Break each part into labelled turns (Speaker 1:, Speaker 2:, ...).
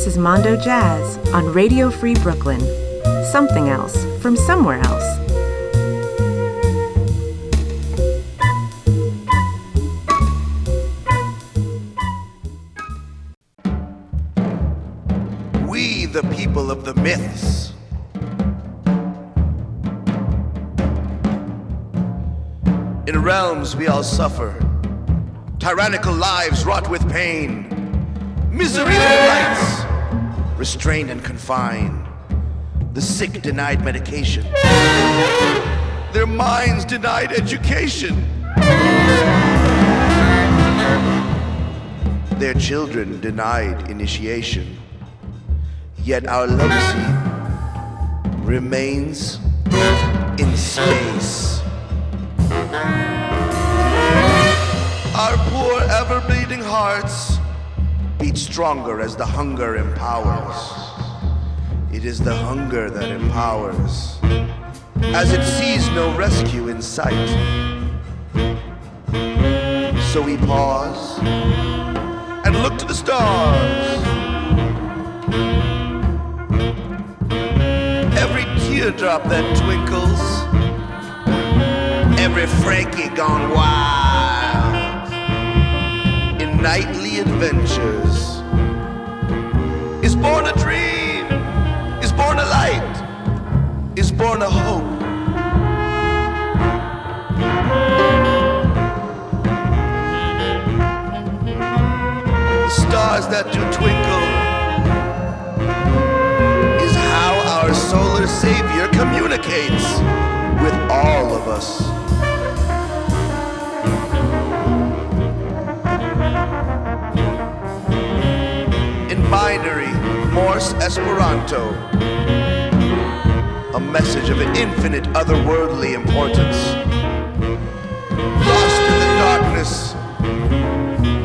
Speaker 1: This is Mondo Jazz on Radio Free Brooklyn. Something else from somewhere else.
Speaker 2: We, the people of the myths. In realms we all suffer, tyrannical lives wrought with pain, misery lights, restrained and confined, the sick denied medication, their minds denied education, their children denied initiation. Yet our legacy remains in space. Our poor, ever bleeding hearts stronger as the hunger empowers. It is the hunger that empowers, as it sees no rescue in sight. So we pause and look to the stars. Every teardrop that twinkles, every Frankie gone wild nightly adventures is born a dream, is born a light, is born a hope. The stars that do twinkle is how our solar savior communicates with all of us. Esperanto, a message of an infinite otherworldly importance. Lost in the darkness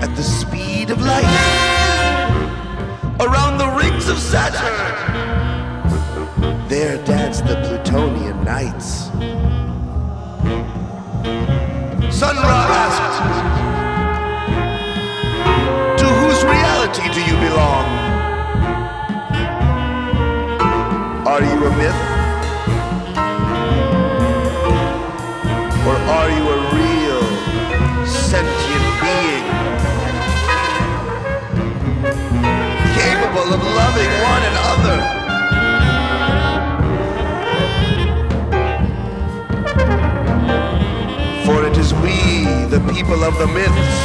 Speaker 2: at the speed of light around the rings of Saturn. There dance the Plutonian knights. Sun Ra asked, To whose reality do you belong? Are you a myth? Or are you a real sentient being? Capable of loving one another? For it is we, the people of the myths.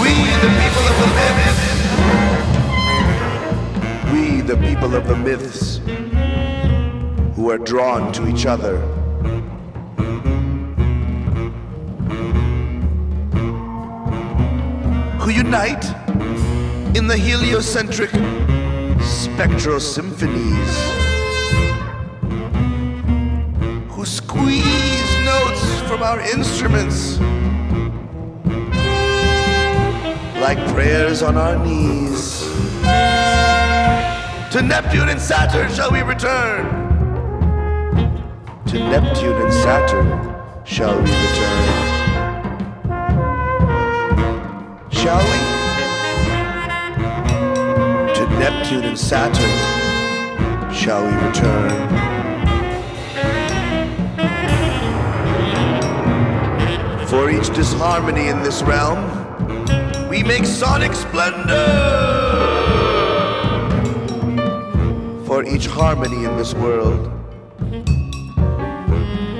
Speaker 2: We, the people of the myths. The people of the myths, who are drawn to each other. Who unite in the heliocentric spectral symphonies. Who squeeze notes from our instruments like prayers on our knees. To Neptune and Saturn shall we return. To Neptune and Saturn shall we return. Shall we? To Neptune and Saturn shall we return. For each disharmony in this realm, we make sonic splendor. For each harmony in this world,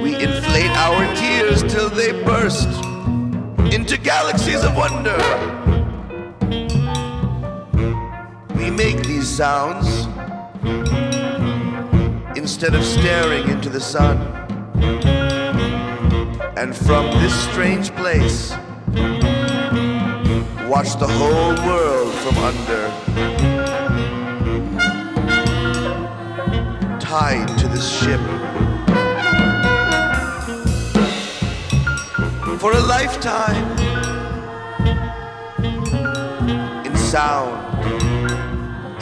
Speaker 2: we inflate our tears till they burst into galaxies of wonder. We make these sounds instead of staring into the sun. And from this strange place, watch the whole world from under. Tied to this ship. For a lifetime. In sound,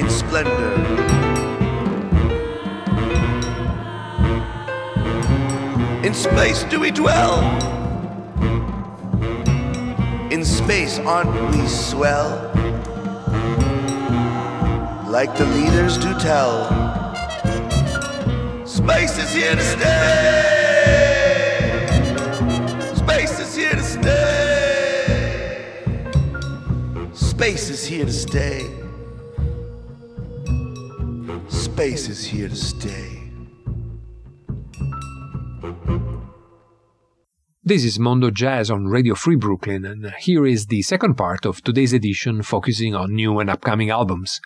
Speaker 2: in splendor. In space do we dwell. In space aren't we swell? Like the leaders do tell, space is here to stay. Space is here to stay. Space is here to stay. Space is here to stay.
Speaker 3: This is Mondo Jazz on Radio Free Brooklyn, and here is the second part of today's edition focusing on new and upcoming albums.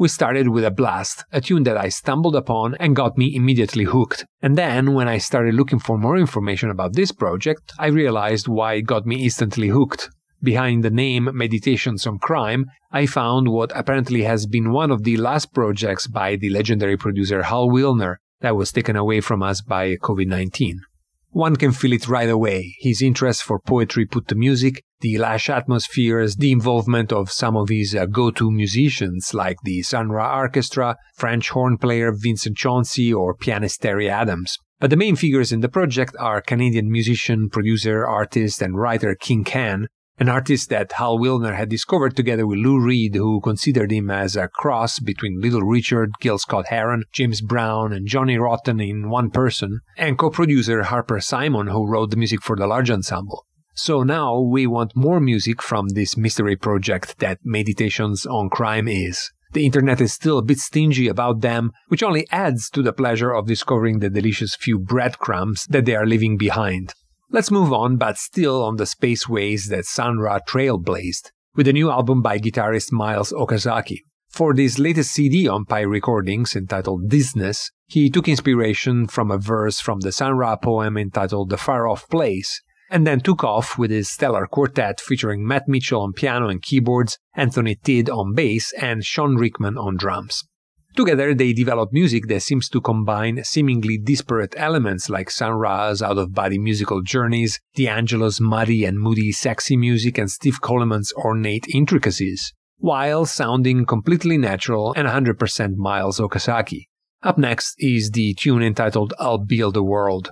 Speaker 3: We started with a blast, a tune that I stumbled upon and got me immediately hooked. And then, when I started looking for more information about this project, I realized why it got me instantly hooked. Behind the name Meditations on Crime, I found what apparently has been one of the last projects by the legendary producer Hal Willner that was taken away from us by COVID 19. One can feel it right away his interest for poetry put to music, the lush atmospheres, the involvement of some of his uh, go to musicians like the Sun Ra Orchestra, French horn player Vincent Chauncey, or pianist Terry Adams. But the main figures in the project are Canadian musician, producer, artist, and writer King Khan, an artist that Hal Willner had discovered together with Lou Reed, who considered him as a cross between Little Richard, Gil Scott Heron, James Brown, and Johnny Rotten in one person, and co producer Harper Simon, who wrote the music for the large ensemble. So now we want more music from this mystery project that Meditations on Crime is. The internet is still a bit stingy about them, which only adds to the pleasure of discovering the delicious few breadcrumbs that they are leaving behind. Let's move on, but still on the spaceways that Sun Ra trailblazed, with a new album by guitarist Miles Okazaki. For this latest CD on Pi Recordings entitled Thisness, he took inspiration from a verse from the Sun Ra poem entitled The Far Off Place, and then took off with his stellar quartet featuring Matt Mitchell on piano and keyboards, Anthony Tidd on bass, and Sean Rickman on drums. Together, they develop music that seems to combine seemingly disparate elements like Sun Ra's out of body musical journeys, D'Angelo's muddy and moody sexy music, and Steve Coleman's ornate intricacies, while sounding completely natural and 100% Miles Okazaki. Up next is the tune entitled I'll Build a World.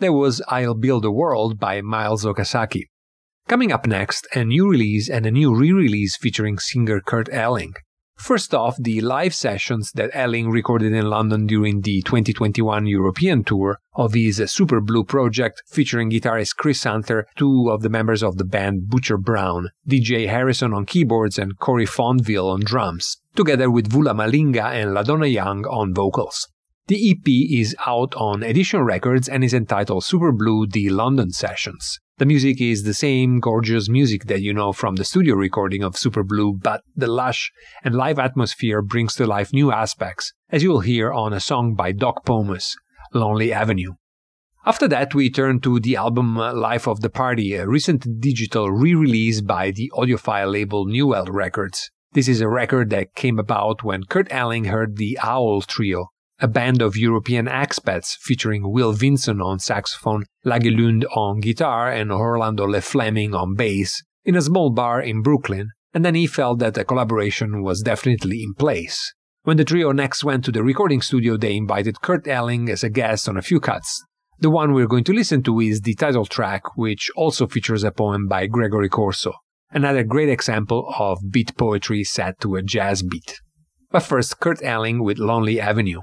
Speaker 3: There was I'll Build a World by Miles Okazaki. Coming up next, a new release and a new re release featuring singer Kurt Elling. First off, the live sessions that Elling recorded in London during the 2021 European tour of his Super Blue project, featuring guitarist Chris Hunter, two of the members of the band Butcher Brown, DJ Harrison on keyboards, and Corey Fonville on drums, together with Vula Malinga and LaDonna Young on vocals. The EP is out on Edition Records and is entitled Super Blue The London Sessions. The music is the same gorgeous music that you know from the studio recording of Super Blue, but the lush and live atmosphere brings to life new aspects, as you'll hear on a song by Doc Pomus, Lonely Avenue. After that, we turn to the album uh, Life of the Party, a recent digital re release by the audiophile label Newvelle Records. This is a record that came about when Kurt Elling heard the Owl Trio, a band of European expats featuring Will Vinson on saxophone, Lage Lund on guitar, and Orlando Le Fleming on bass, in a small bar in Brooklyn, and then he felt that a collaboration was definitely in place. When the trio next went to the recording studio, they invited Kurt Elling as a guest on a few cuts. The one we're going to listen to is the title track, which also features a poem by Gregory Corso, another great example of beat poetry set to a jazz beat. But first, Kurt Elling with Lonely Avenue.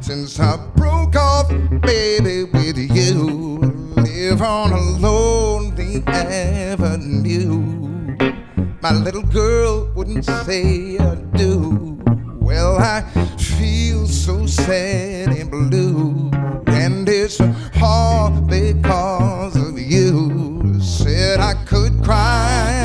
Speaker 4: since I broke off, baby, with you. Live on a lonely avenue. My little girl wouldn't say I do. Well, I feel so sad and blue, and it's all because of you. Said I could cry,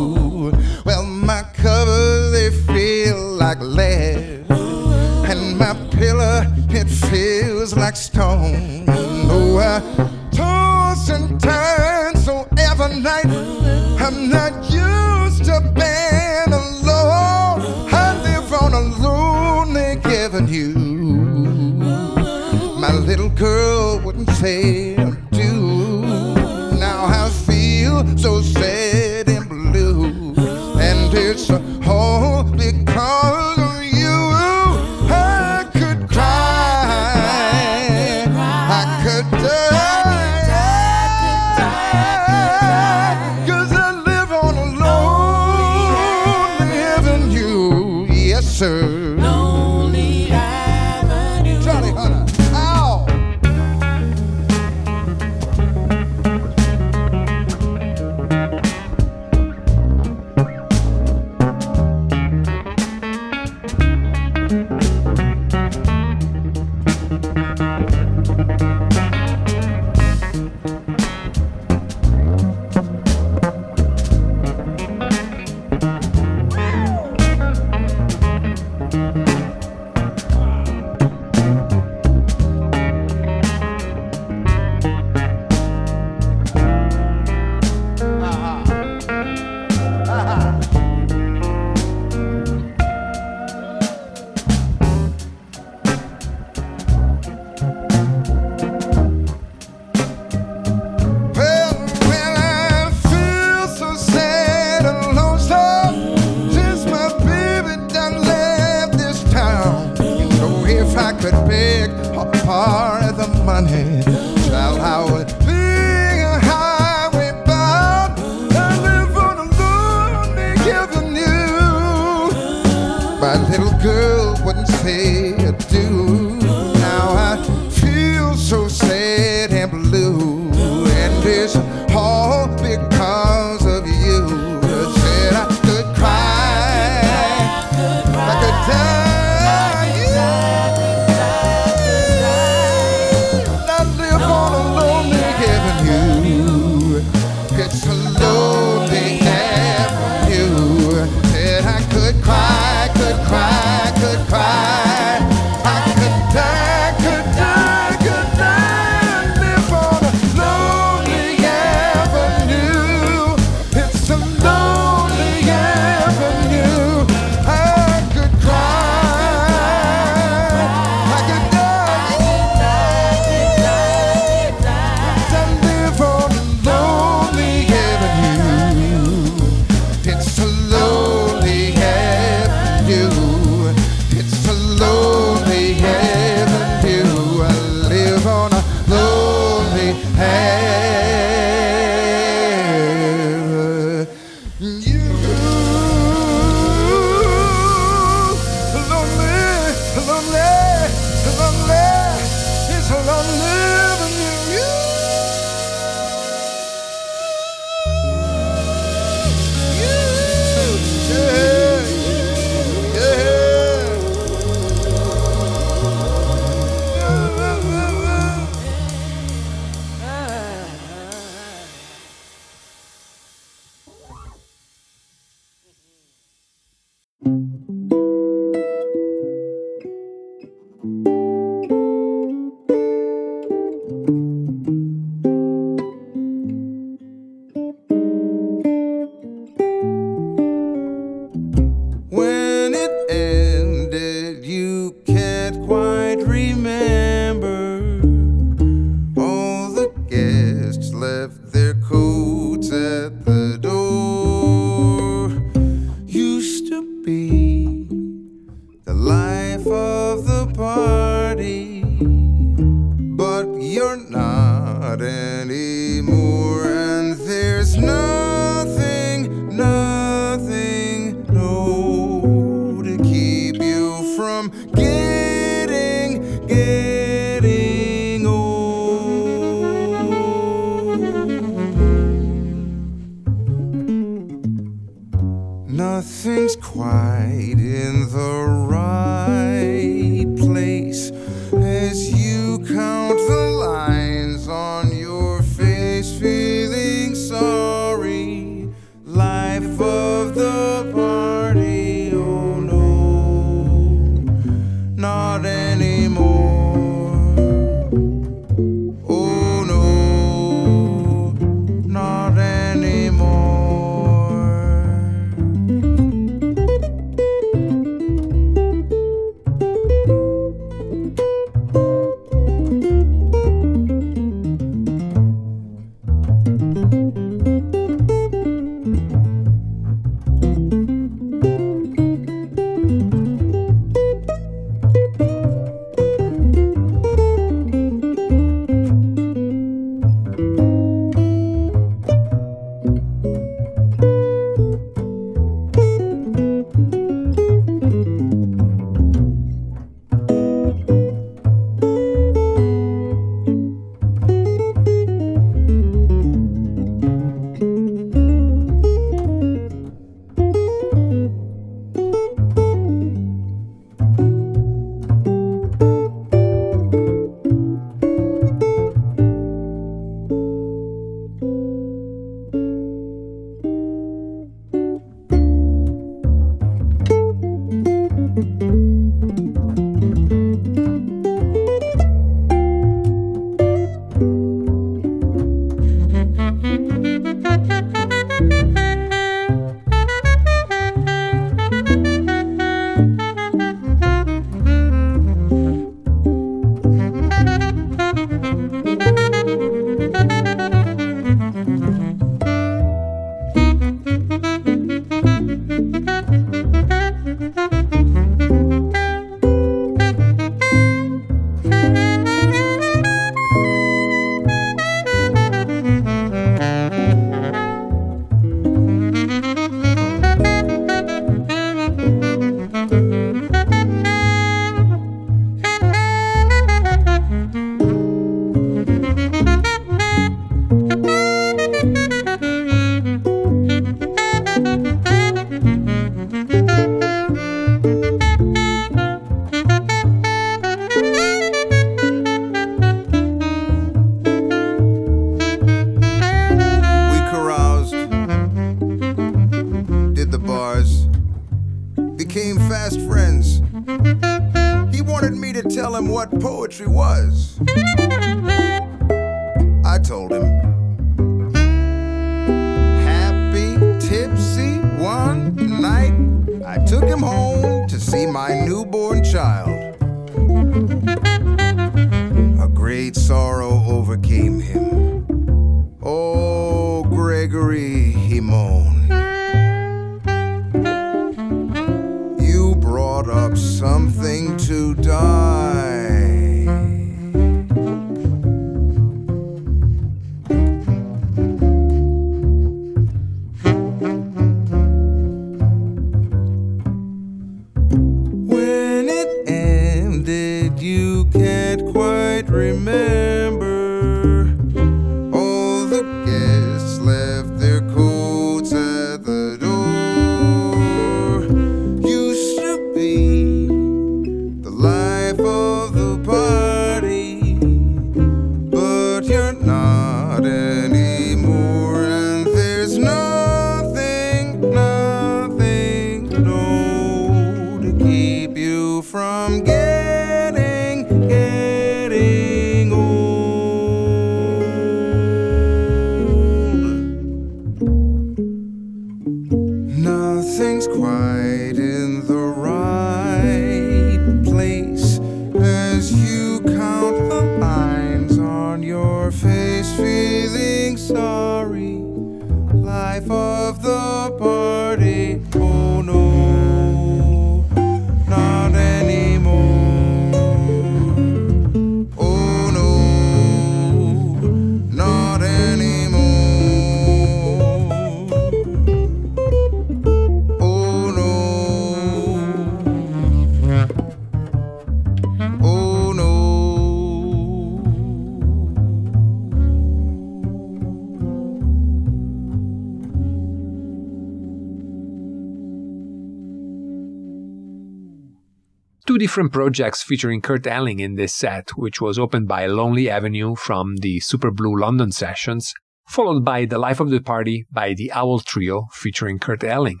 Speaker 3: different projects featuring Kurt Elling in this set, which was opened by Lonely Avenue from the Super Blue London sessions, followed by The Life of the Party by the Owl Trio featuring Kurt Elling.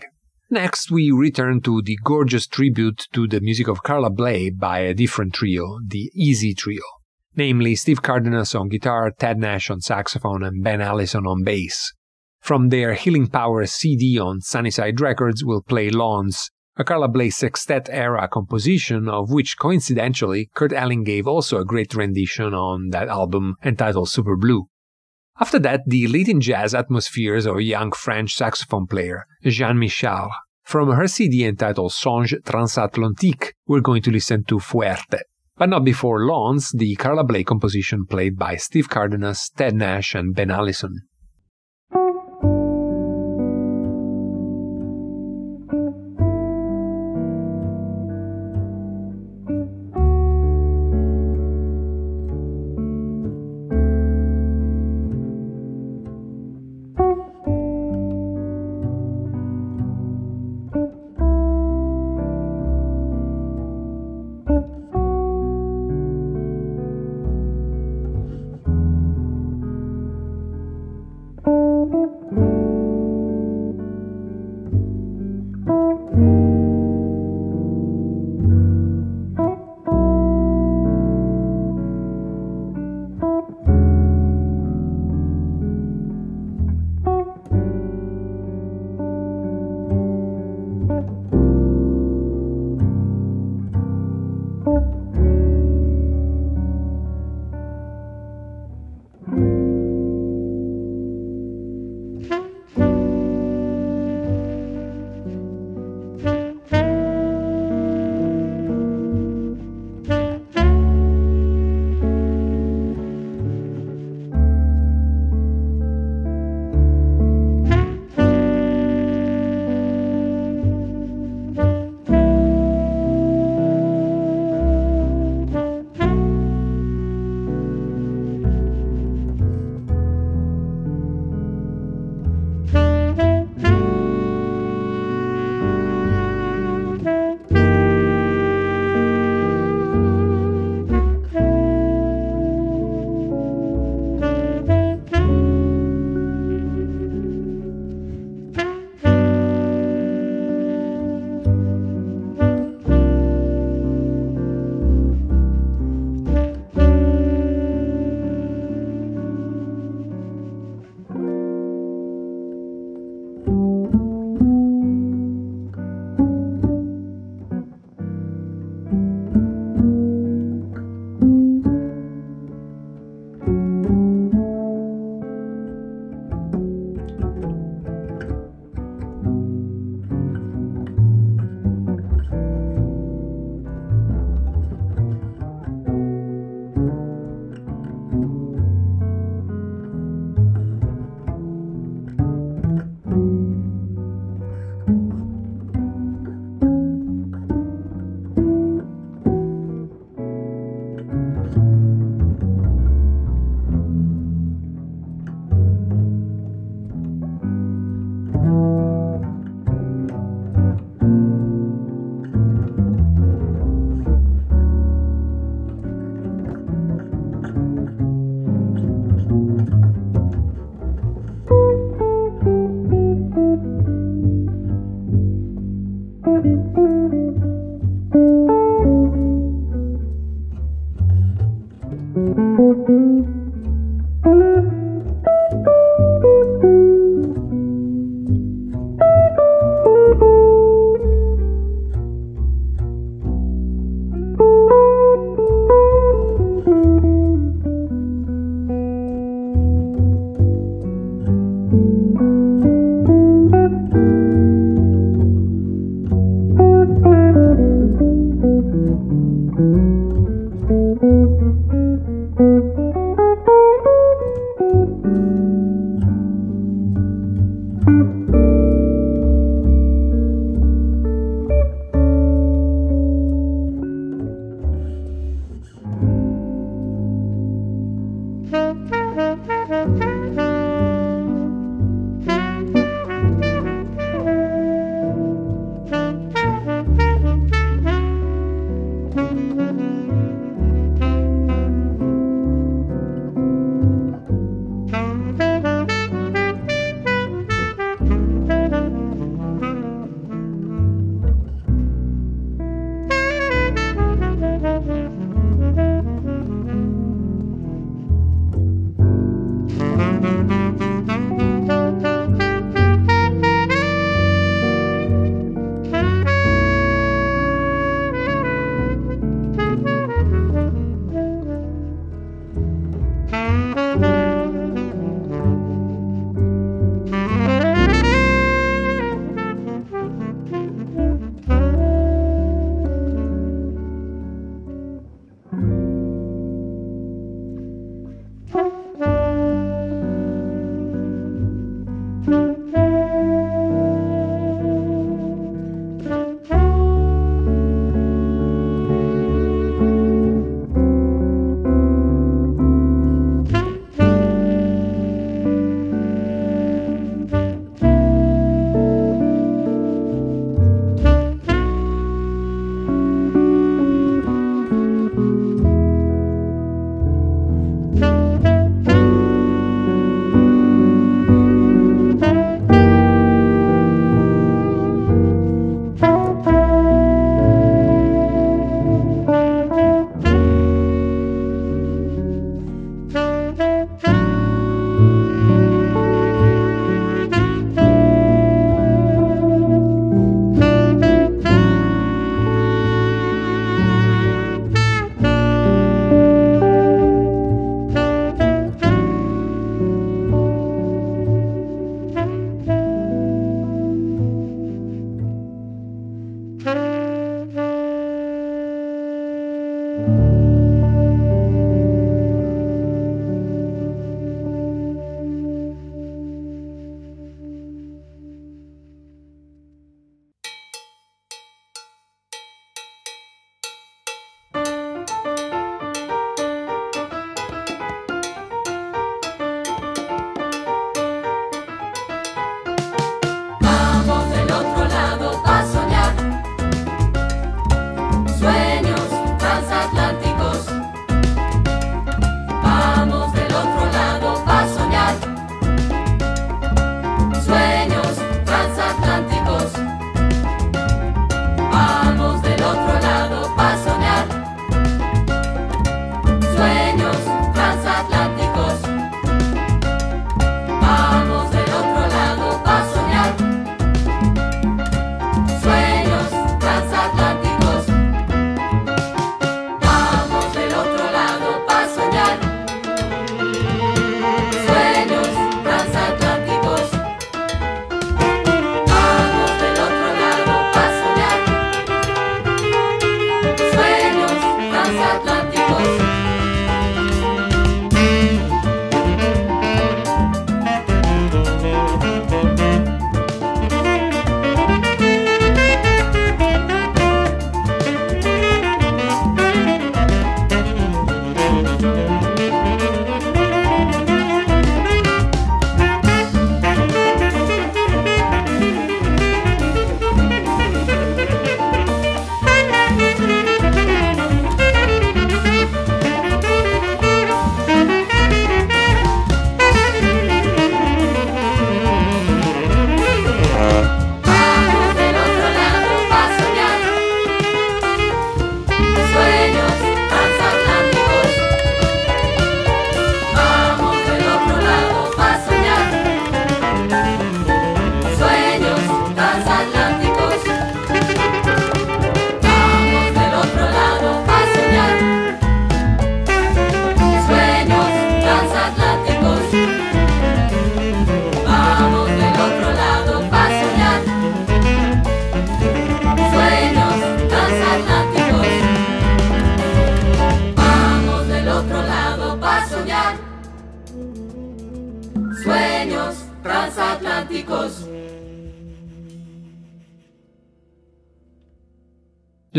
Speaker 3: Next, we return to the gorgeous tribute to the music of Carla Bley by a different trio, the Easy Trio, namely Steve Cardenas on guitar, Ted Nash on saxophone, and Ben Allison on bass. From their Healing Power CD on Sunnyside Records, we'll play Lawns, a Carla Bley sextet era composition, of which coincidentally Kurt Elling gave also a great rendition on that album entitled Super Blue. After that, the Latin jazz atmospheres of a young French saxophone player, Jeanne Michard. From her CD entitled Songe Transatlantique, we're going to listen to Fuerte. But not before Lawns, the Carla Bley composition played by Steve Cardenas, Ted Nash, and Ben Allison.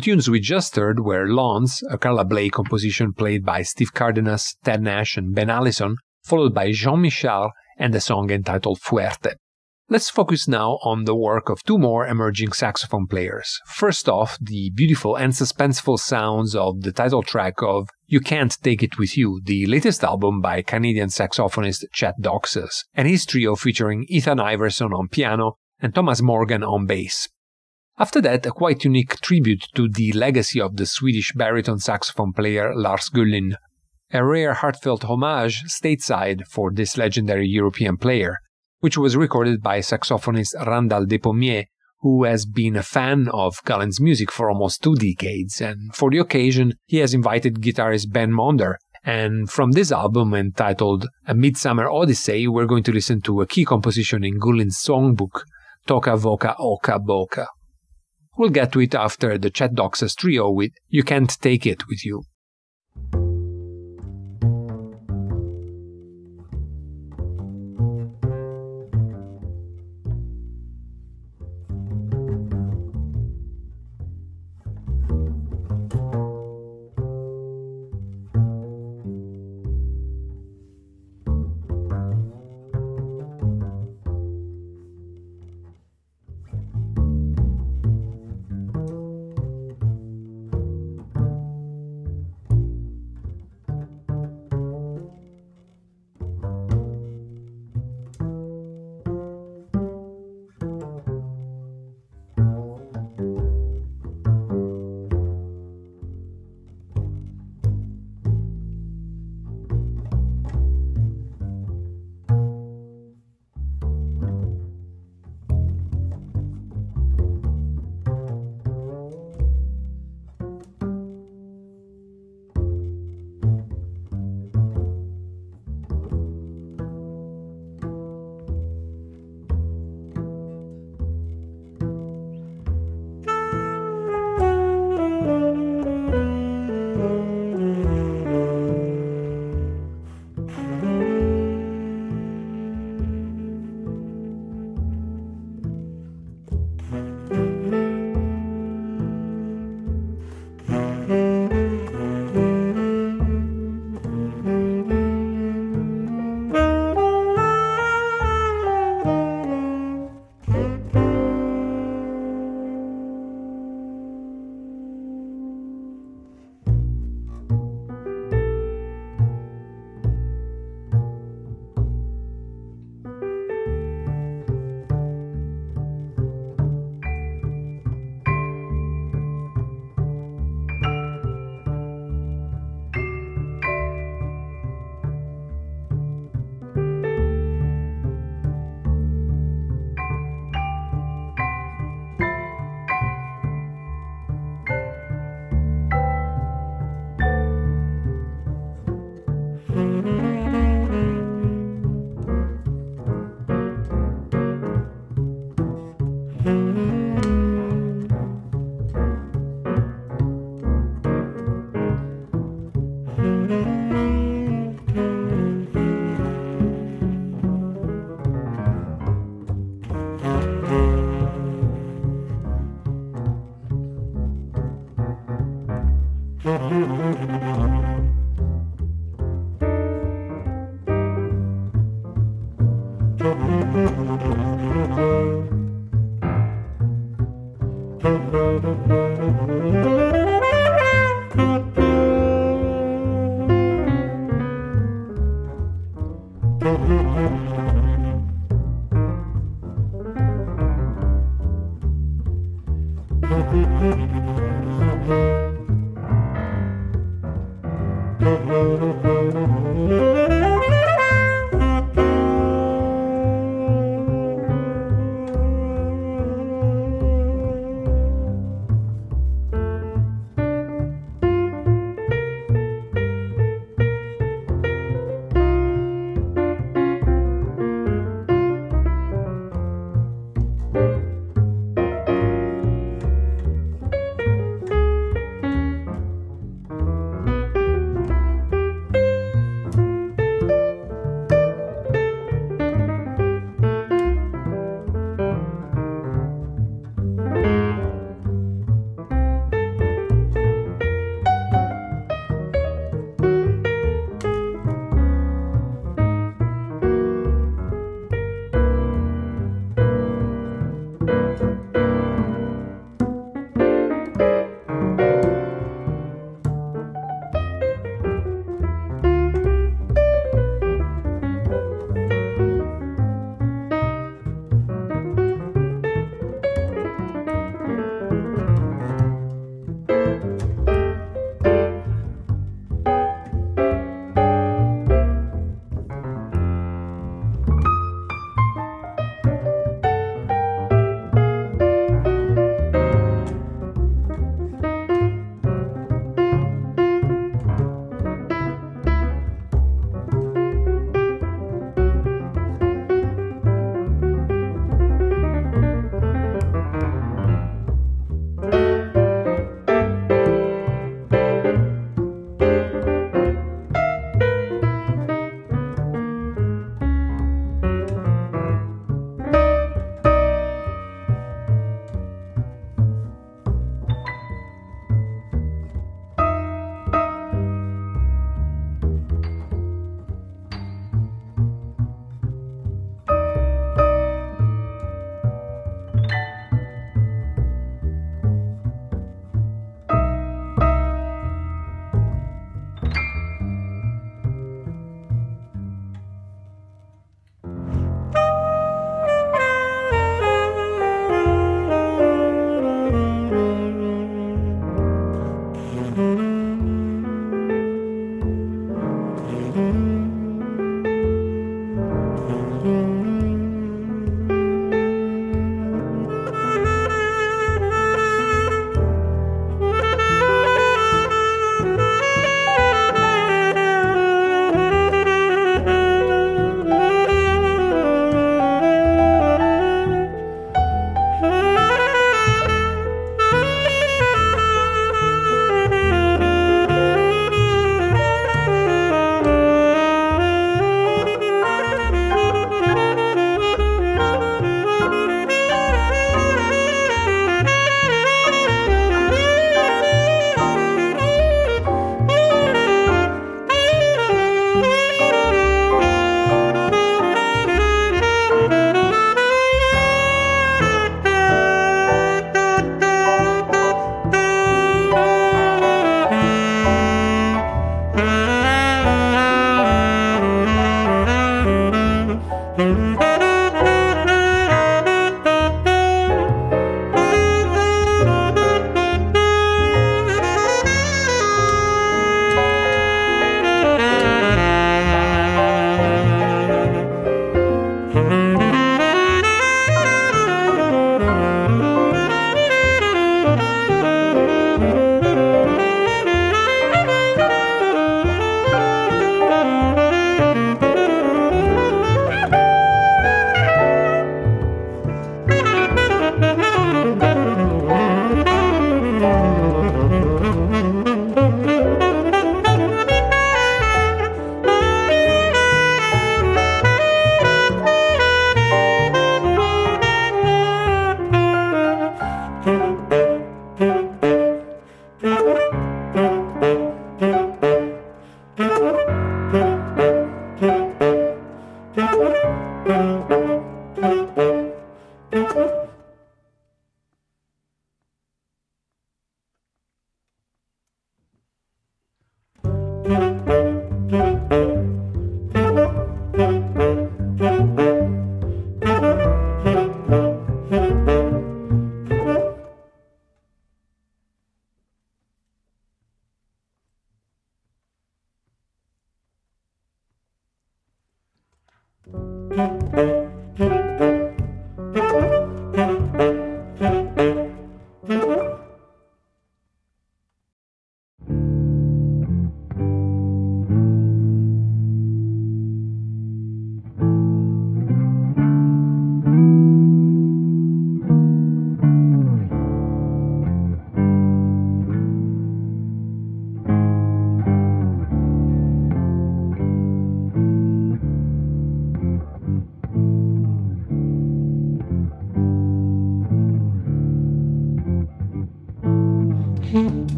Speaker 3: The tunes we just heard were Lawns, a Carla Bley composition played by Steve Cardenas, Ted Nash, and Ben Allison, followed by Jeanne Michard and a song entitled Fuerte. Let's focus now on the work of two more emerging saxophone players. First off, the beautiful and suspenseful sounds of the title track of You Can't Take It With You, the latest album by Canadian saxophonist Chet Doxas, and his trio featuring Ethan Iverson on piano and Thomas Morgan on bass. After that, a quite unique tribute to the legacy of the Swedish baritone saxophone player Lars Gullin. A rare heartfelt homage stateside for this legendary European player, which was recorded by saxophonist Randal Despommier, who has been a fan of Gullin's music for almost two decades, and for the occasion he has invited guitarist Ben Monder. And from this album entitled A Midsummer Odyssey, we're going to listen to a key composition in Gullin's songbook, Toca Voca Oca Boca. We'll get to it after the Chet Doxas trio with You Can't Take It With You.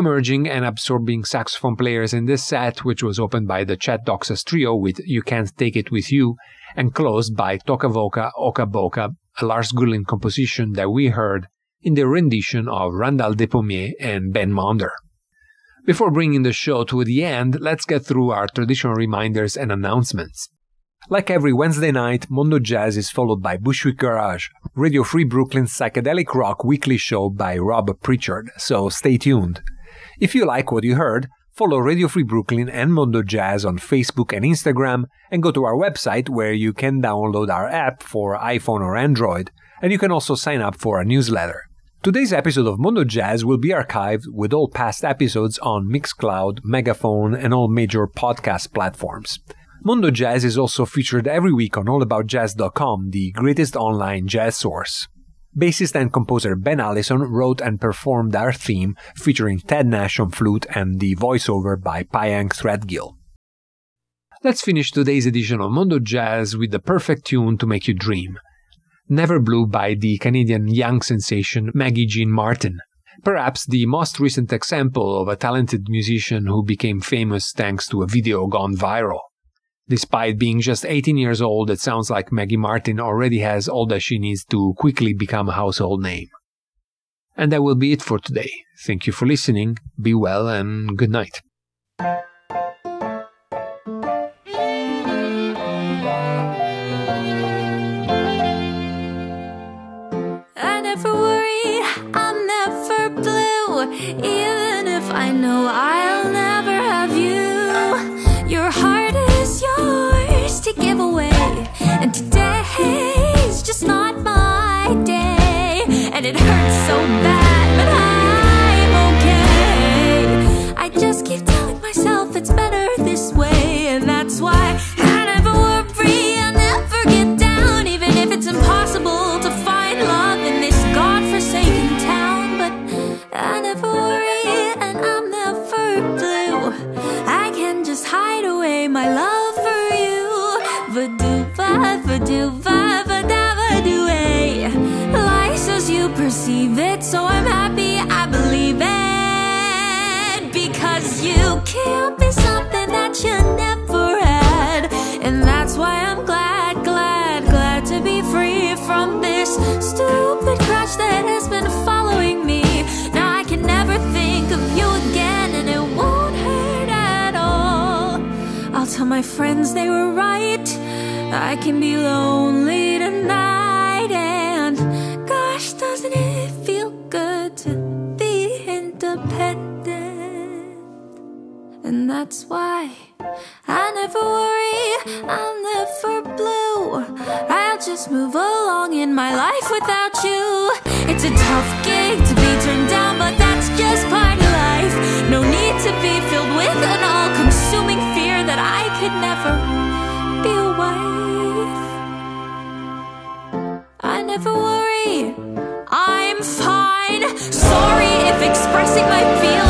Speaker 3: Emerging and absorbing saxophone players in this set, which was opened by the Chet Doxas trio with You Can't Take It With You, and closed by Oca Boca, a Lars Gullin composition that we heard in the rendition of Randal Despommier and Ben Monder. Before bringing the show to the end, let's get through our traditional reminders and announcements. Like every Wednesday night, Mondo Jazz is followed by Bushwick Garage, Radio Free Brooklyn's psychedelic rock weekly show by Rob Pritchard, so stay tuned. If you like what you heard, follow Radio Free Brooklyn and Mondo Jazz on Facebook and Instagram, and go to our website where you can download our app for iPhone or Android, and you can also sign up for our newsletter. Today's episode of Mondo Jazz will be archived with all past episodes on Mixcloud, Megaphone, and all major podcast platforms. Mondo Jazz is also featured every week on allaboutjazz.com, the greatest online jazz source. Bassist and composer Ben Allison wrote and performed our theme featuring Ted Nash on flute and the voiceover by Pyeng Threadgill. Let's finish today's edition of Mondo Jazz with the perfect tune to make you dream. Never Blue by the Canadian young sensation Maggie Jean Martin. Perhaps the most recent example of a talented musician who became famous thanks to a video gone viral. Despite being just 18 years old, it sounds like Maggie Martin already has all that she needs to quickly become a household name. And that will be it for today. Thank you for listening, be well, and good night.
Speaker 5: I know I'll never and today's just not my day, and it hurts so bad, be something that you never had. And that's why I'm glad, glad, glad to be free from this stupid crutch that has been following me. Now I can never think of you again, and it won't hurt at all. I'll tell my friends they were right. I can be lonely tonight, And that's why I never worry, I'm never blue. I'll just move along in my life without you. It's a tough gig to be turned down, but that's just part of life. No need to be filled with an all consuming fear that I could never be a wife. I never worry, I'm fine. Sorry if expressing my feelings